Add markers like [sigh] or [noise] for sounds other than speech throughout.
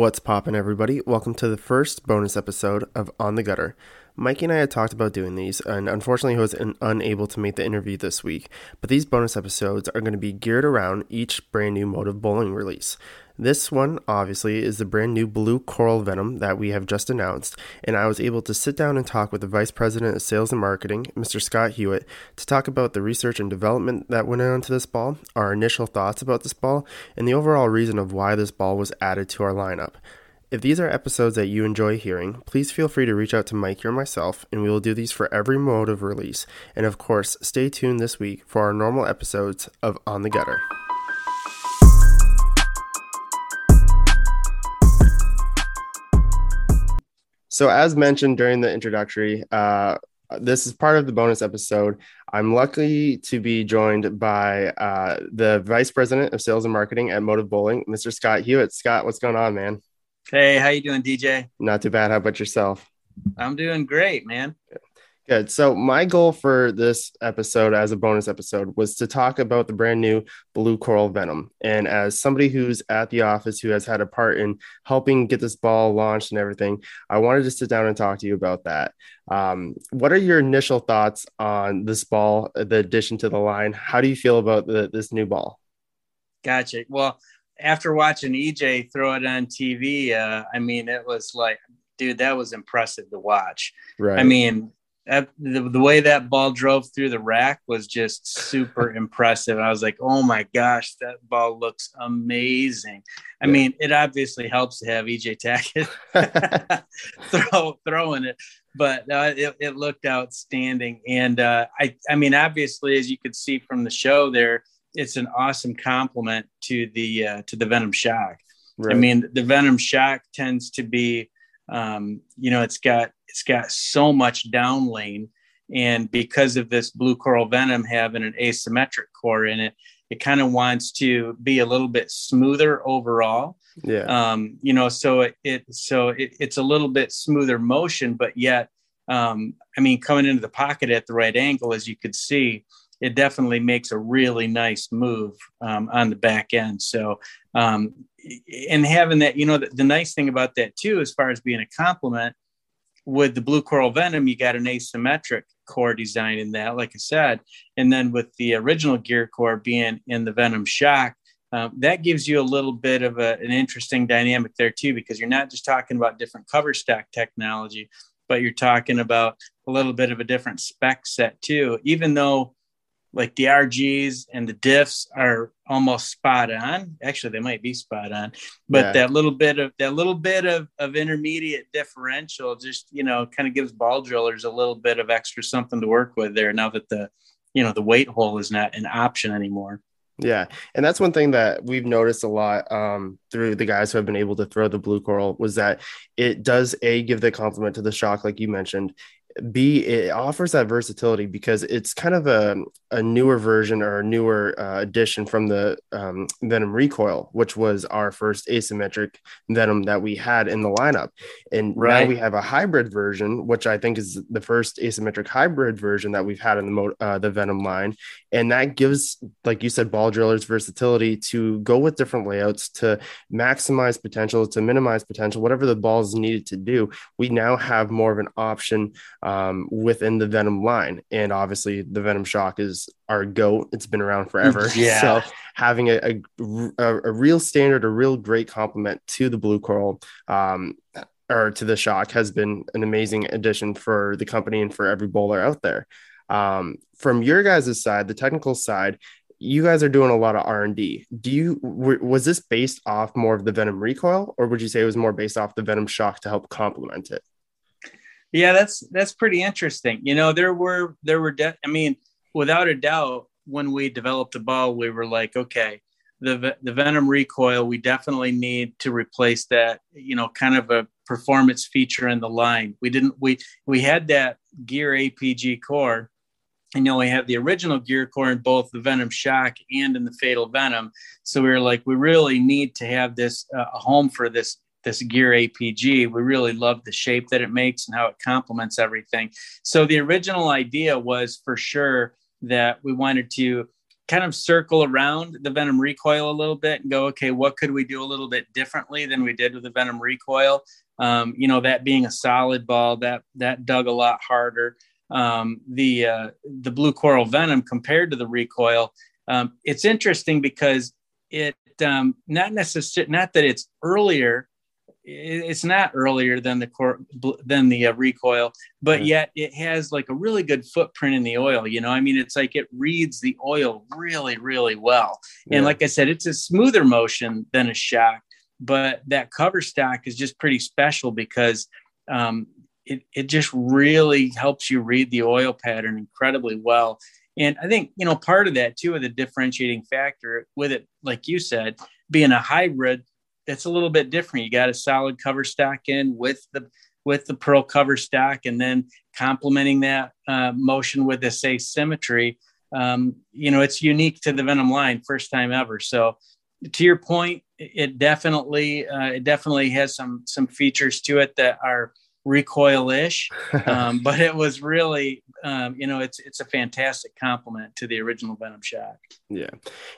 What's poppin', everybody? Welcome to the first bonus episode of On the Gutter. Mikey and I had talked about doing these, and unfortunately, he was unable to make the interview this week. But these bonus episodes are going to be geared around each brand new Motiv Bowling release. This one, obviously, is the brand new Blue Coral Venom that we have just announced, and I was able to sit down and talk with the Vice President of Sales and Marketing, Mr. Scott Hewitt, to talk about the research and development that went into this ball, our initial thoughts about this ball, and the overall reason of why this ball was added to our lineup. If these are episodes that you enjoy hearing, please feel free to reach out to Mike or myself, and we will do these for every Motiv release. And of course, stay tuned this week for our normal episodes of On the Gutter. So, as mentioned during the introductory, uh, this is part of the bonus episode. I'm lucky to be joined by uh, the Vice President of Sales and Marketing at Motiv Bowling, Mr. Scott Hewitt. Scott, what's going on, man? Hey, how you doing, DJ? Not too bad. How about yourself? I'm doing great, man. Good. So my goal for this episode as a bonus episode was to talk about the brand new Blue Coral Venom. And as somebody who's at the office who has had a part in helping get this ball launched and everything, I wanted to sit down and talk to you about that. Um, what are your initial thoughts on this ball, the addition to the line? How do you feel about the, this new ball? Gotcha. Well, after watching EJ throw it on TV, uh, I mean, it was like, dude, that was impressive to watch. Right. I mean, that, the, the way that ball drove through the rack was just super [laughs] impressive. I was like, oh my gosh, that ball looks amazing. I yeah. mean, it obviously helps to have EJ Tackett [laughs] [laughs] throw throwing it, but uh, it, it looked outstanding. And uh, I, I mean, obviously, as you could see from the show there, it's an awesome complement to the uh, to the Venom Shock. Right. I mean, the Venom Shock tends to be, um, you know, it's got it's got so much down lane. And because of this blue coral venom having an asymmetric core in it, it kind of wants to be a little bit smoother overall. Yeah. Um, you know, so it, it so it, it's a little bit smoother motion, but yet, um, I mean, coming into the pocket at the right angle, as you could see, it definitely makes a really nice move um, on the back end. So, um, and having that, you know, the, the, nice thing about that too, as far as being a complement, with the blue coral venom, you got an asymmetric core design in that, like I said. And then with the original gear core being in the venom shock, um, that gives you a little bit of a, an interesting dynamic there too, because you're not just talking about different cover stock technology, but you're talking about a little bit of a different spec set too. Even though like the RGs and the diffs are almost spot on. Actually, they might be spot on, but yeah. that little bit of that little bit of, of intermediate differential just you know kind of gives ball drillers a little bit of extra something to work with there. Now that the you know the weight hole is not an option anymore. Yeah, and that's one thing that we've noticed a lot um, through the guys who have been able to throw the blue coral was that it does a give the complement to the shock, like you mentioned, B, it offers that versatility because it's kind of a, a newer version or a newer uh, addition from the um, Venom Recoil, which was our first asymmetric Venom that we had in the lineup. And right. now we have a hybrid version, which I think is the first asymmetric hybrid version that we've had in the, mo- uh, the Venom line. And that gives, like you said, ball drillers versatility to go with different layouts to maximize potential, to minimize potential, whatever the ball is needed to do. We now have more of an option um, within the Venom line. And obviously, the Venom Shock is our goat. It's been around forever. [laughs] Yeah. So having a, a, a real standard, a real great complement to the Blue Coral um, or to the Shock has been an amazing addition for the company and for every bowler out there. Um, from your guys' side, the technical side, you guys are doing a lot of r&d do you was this based off more of the venom recoil or would you say it was more based off the venom shock to help complement it yeah, that's that's pretty interesting. You know, there were there were de- I mean, without a doubt, when we developed the ball, we were like, okay, the the Venom recoil, we definitely need to replace that. You know, kind of a performance feature in the line. We didn't we we had that gear APG core. And you know, we have the original gear core in both the Venom Shock and in the Fatal Venom. So we were like, we really need to have this uh, a home for this this gear APG. We really love the shape that it makes and how it complements everything. So the original idea was for sure that we wanted to kind of circle around the Venom recoil a little bit and go, okay, what could we do a little bit differently than we did with the Venom recoil? Um, you know, that being a solid ball, that that dug a lot harder. Um, the uh, the blue coral venom compared to the recoil, um, it's interesting because it um, not necessarily not that it's earlier it's not earlier than the cor- than the uh, recoil but yet it has like a really good footprint in the oil you know? I mean it's like it reads the oil really really well. Yeah. and like i said it's a smoother motion than a shock but that cover stock is just pretty special because um, it, it just really helps you read the oil pattern incredibly well. And i think you know part of that too of the differentiating factor with it like you said being a hybrid it's a little bit different. You got a solid cover stock in with the with the pearl cover stock, and then complementing that uh, motion with this asymmetry. Um, you know, it's unique to the Venom line, first time ever. So, to your point, it definitely uh, it definitely has some some features to it that are recoil-ish, [laughs] um, but it was really um, you know it's it's a fantastic complement to the original Venom Shock. Yeah,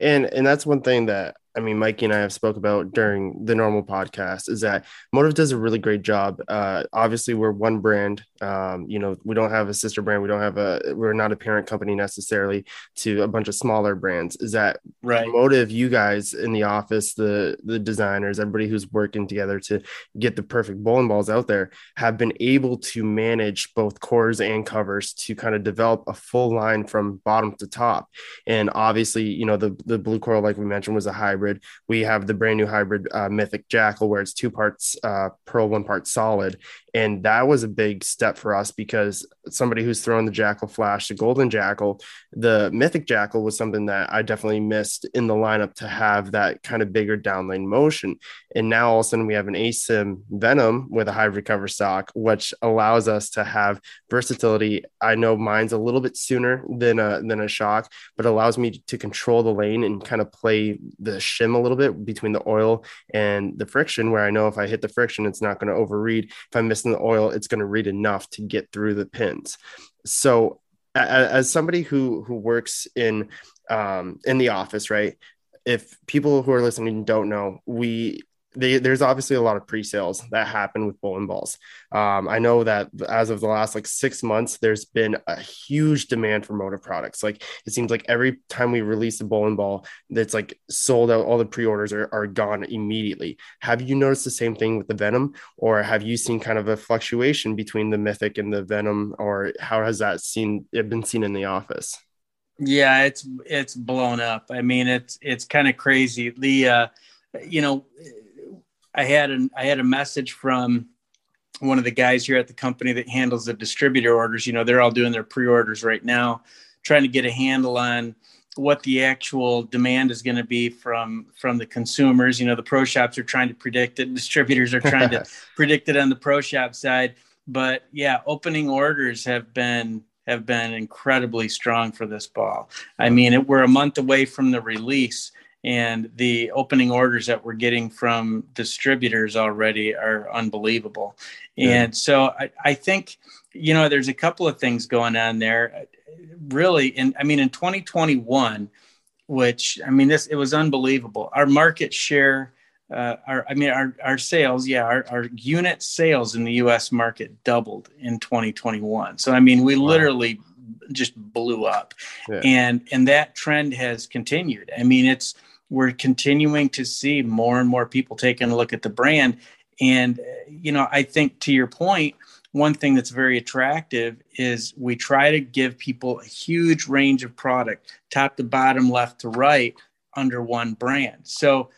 and and that's one thing that I mean, Mikey and I have spoke about during the normal podcast is that Motiv does a really great job. Uh, obviously, we're one brand. Um, you know, we don't have a sister brand. We don't have a. We're not a parent company necessarily to a bunch of smaller brands. Is that right? Motiv, you guys in the office, the the designers, everybody who's working together to get the perfect bowling balls out there, have been able to manage both cores and covers to kind of develop a full line from bottom to top. And obviously, you know, the the blue coral, like we mentioned, was a hybrid hybrid. We have the brand new hybrid uh, Mythic Jackal, where it's two parts uh, pearl, one part solid. And that was a big step for us because somebody who's thrown the Jackal Flash, the Golden Jackal, the Mythic Jackal was something that I definitely missed in the lineup to have that kind of bigger downlane motion. And now all of a sudden we have an ASIM Venom with a hybrid cover stock, which allows us to have versatility. I know mine's a little bit sooner than a, than a shock, but allows me to control the lane and kind of play the shim a little bit between the oil and the friction, where I know if I hit the friction, it's not going to overread. If I'm missing the oil, it's going to read enough to get through the pins. So, as somebody who who works in um, in the office, right? If people who are listening don't know, we they, there's obviously a lot of pre-sales that happen with bowling balls. Um, I know that as of the last like six months, there's been a huge demand for Motiv products. Like it seems like every time we release a bowling ball, that's like sold out. All the pre-orders are, are gone immediately. Have you noticed the same thing with the Venom, or have you seen kind of a fluctuation between the Mythic and the Venom, or how has that seen it been seen in the office? Yeah, it's it's blown up. I mean, it's it's kind of crazy. The uh, you know I had an I had a message from one of the guys here at the company that handles the distributor orders. You know, they're all doing their pre-orders right now, trying to get a handle on what the actual demand is going to be from from the consumers. You know, the pro shops are trying to predict it, distributors are trying to [laughs] predict it on the pro shop side. But yeah, opening orders have been have been incredibly strong for this ball. I mean, it, we're a month away from the release, and the opening orders that we're getting from distributors already are unbelievable. Yeah. And so I, I think, you know, there's a couple of things going on there. Really, in I mean, in 2021, which I mean, this it was unbelievable. Our market share, uh, our I mean, our our sales, yeah, our, our unit sales in the U.S. market doubled in 2021. So I mean, we wow. literally just blew up, yeah. and and that trend has continued. I mean, it's we're continuing to see more and more people taking a look at the brand. And, you know, I think to your point, one thing that's very attractive is we try to give people a huge range of product, top to bottom, left to right, under one brand. So,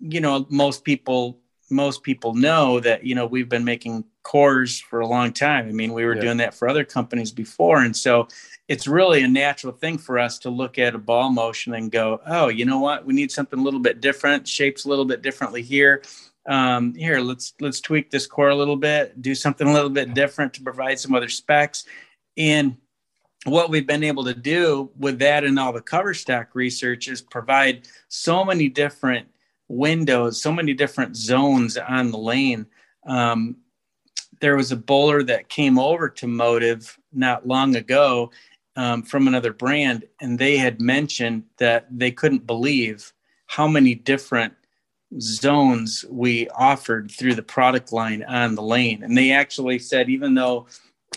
you know, most people most people know that you know we've been making cores for a long time. I mean, we were yeah. doing that for other companies before, and so it's really a natural thing for us to look at a ball motion and go, oh, you know what? We need something a little bit different, shapes a little bit differently here. Um, here, let's let's tweak this core a little bit, do something a little bit different to provide some other specs. And what we've been able to do with that and all the cover stock research is provide so many different windows, so many different zones on the lane. Um, there was a bowler that came over to Motiv not long ago um, from another brand, and they had mentioned that they couldn't believe how many different zones we offered through the product line on the lane. And they actually said, even though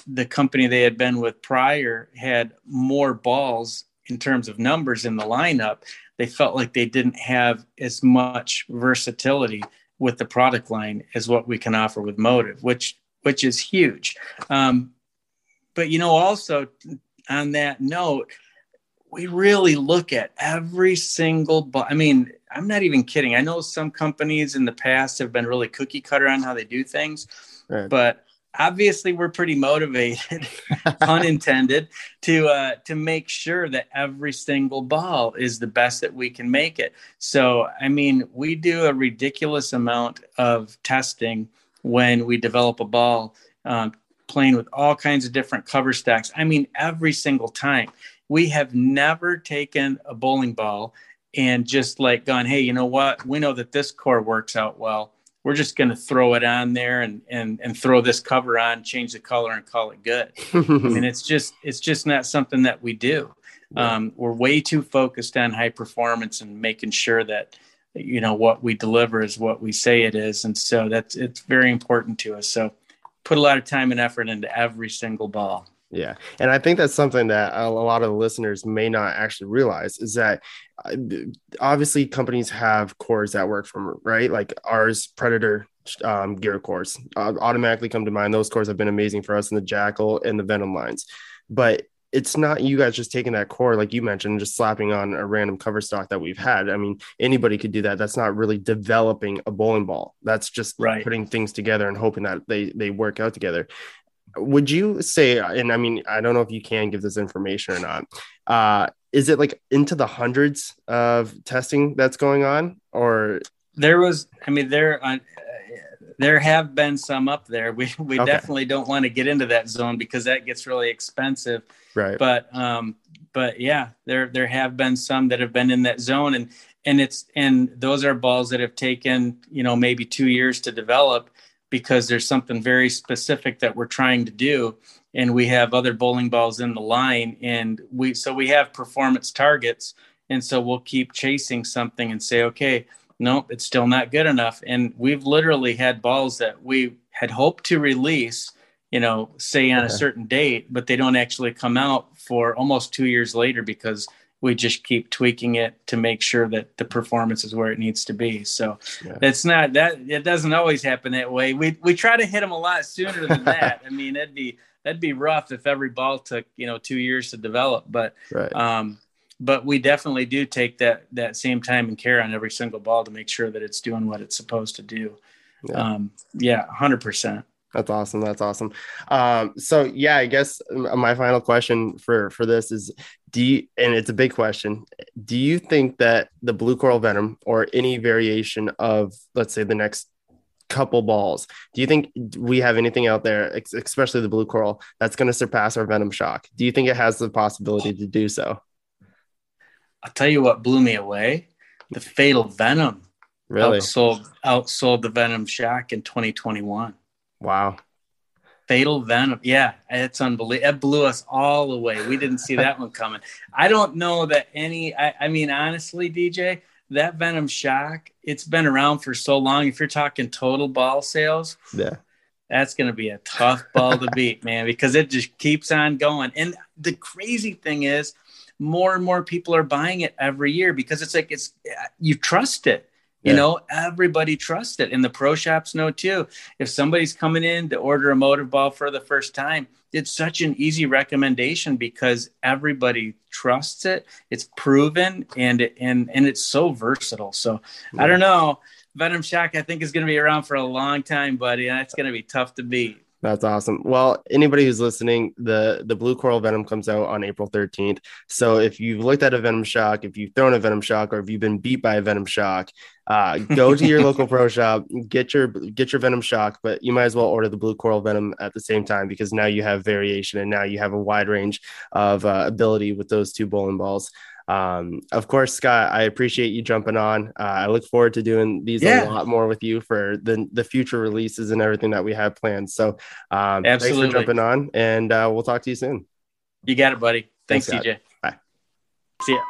the company they had been with prior had more balls in terms of numbers in the lineup, they felt like they didn't have as much versatility with the product line as what we can offer with Motiv, which which is huge. Um, but you know, also on that note, we really look at every single. Bu- I mean, I'm not even kidding. I know some companies in the past have been really cookie cutter on how they do things, right. but obviously we're pretty motivated, [laughs] pun intended, to uh, to make sure that every single ball is the best that we can make it. So, I mean, we do a ridiculous amount of testing when we develop a ball, um, playing with all kinds of different cover stocks. I mean, every single time. We have never taken a bowling ball and just like gone, hey, you know what? We know that this core works out well. We're just going to throw it on there and and and throw this cover on, change the color, and call it good. I mean, [laughs] it's just it's just not something that we do. Yeah. Um, we're way too focused on high performance and making sure that you know what we deliver is what we say it is, and so that's it's very important to us. So, put a lot of time and effort into every single ball. Yeah. And I think that's something that a lot of the listeners may not actually realize is that uh, obviously companies have cores that work from right? Like ours predator um, gear cores uh, automatically come to mind. Those cores have been amazing for us in the jackal and the venom lines. But it's not you guys just taking that core like you mentioned just slapping on a random cover stock that we've had. I mean anybody could do that. That's not really developing a bowling ball. That's just right. putting things together and hoping that they they work out together would you say and i mean i don't know if you can give this information or not uh is it like into the hundreds of testing that's going on or? There was i mean there uh, there have been some up there. We we okay. definitely don't want to get into that zone because that gets really expensive. Right. But um but yeah there there have been some that have been in that zone and and it's and those are balls that have taken you know maybe two years to develop because there's something very specific that we're trying to do and we have other bowling balls in the line and we so we have performance targets and so we'll keep chasing something and say okay nope it's still not good enough and we've literally had balls that we had hoped to release you know say on okay. a certain date but they don't actually come out for almost two years later because we just keep tweaking it to make sure that the performance is where it needs to be. So yeah. it's not that it doesn't always happen that way. We we try to hit them a lot sooner than [laughs] that. I mean, it'd be that'd be rough if every ball took you know two years to develop. But right. um, but we definitely do take that that same time and care on every single ball to make sure that it's doing what it's supposed to do. Yeah, um, yeah, hundred percent. That's awesome. That's awesome. Um, so yeah, I guess my final question for for this is: Do you, and it's a big question. Do you think that the blue coral venom or any variation of, let's say, the next couple balls, do you think we have anything out there, especially the blue coral, that's going to surpass our venom shock? Do you think it has the possibility to do so? I'll tell you what blew me away: the fatal venom. Really outsold outsold the venom shock in 2021. Wow. Fatal Venom. Yeah, it's unbelievable. It blew us all away. We didn't see that one coming. I don't know that any, I, I, mean, honestly, DJ, that Venom Shock, it's been around for so long. If you're talking total ball sales, yeah, that's going to be a tough ball to beat, man, because it just keeps on going. And the crazy thing is, more and more people are buying it every year because it's like it's you trust it you yeah. know, everybody trusts it. And the pro shops know too. If somebody's coming in to order a Motiv ball for the first time, it's such an easy recommendation because everybody trusts it. It's proven and and and it's so versatile. So yeah. I don't know. Venom Shock, I think, is going to be around for a long time, buddy. That's going to be tough to beat. That's awesome. Well, anybody who's listening, the the blue coral venom comes out on April 13th. So if you've looked at a venom shock, if you've thrown a venom shock, or if you've been beat by a venom shock, uh, go to your local [laughs] pro shop, get your get your venom shock, but you might as well order the blue coral venom at the same time because now you have variation and now you have a wide range of uh, ability with those two bowling balls. Um, of course, Scott, I appreciate you jumping on. Uh, I look forward to doing these yeah. a lot more with you for the, the future releases and everything that we have planned. So, um, thanks for jumping on, and uh, we'll talk to you soon. You got it, buddy. Thanks, Thanks DJ. Bye. See ya.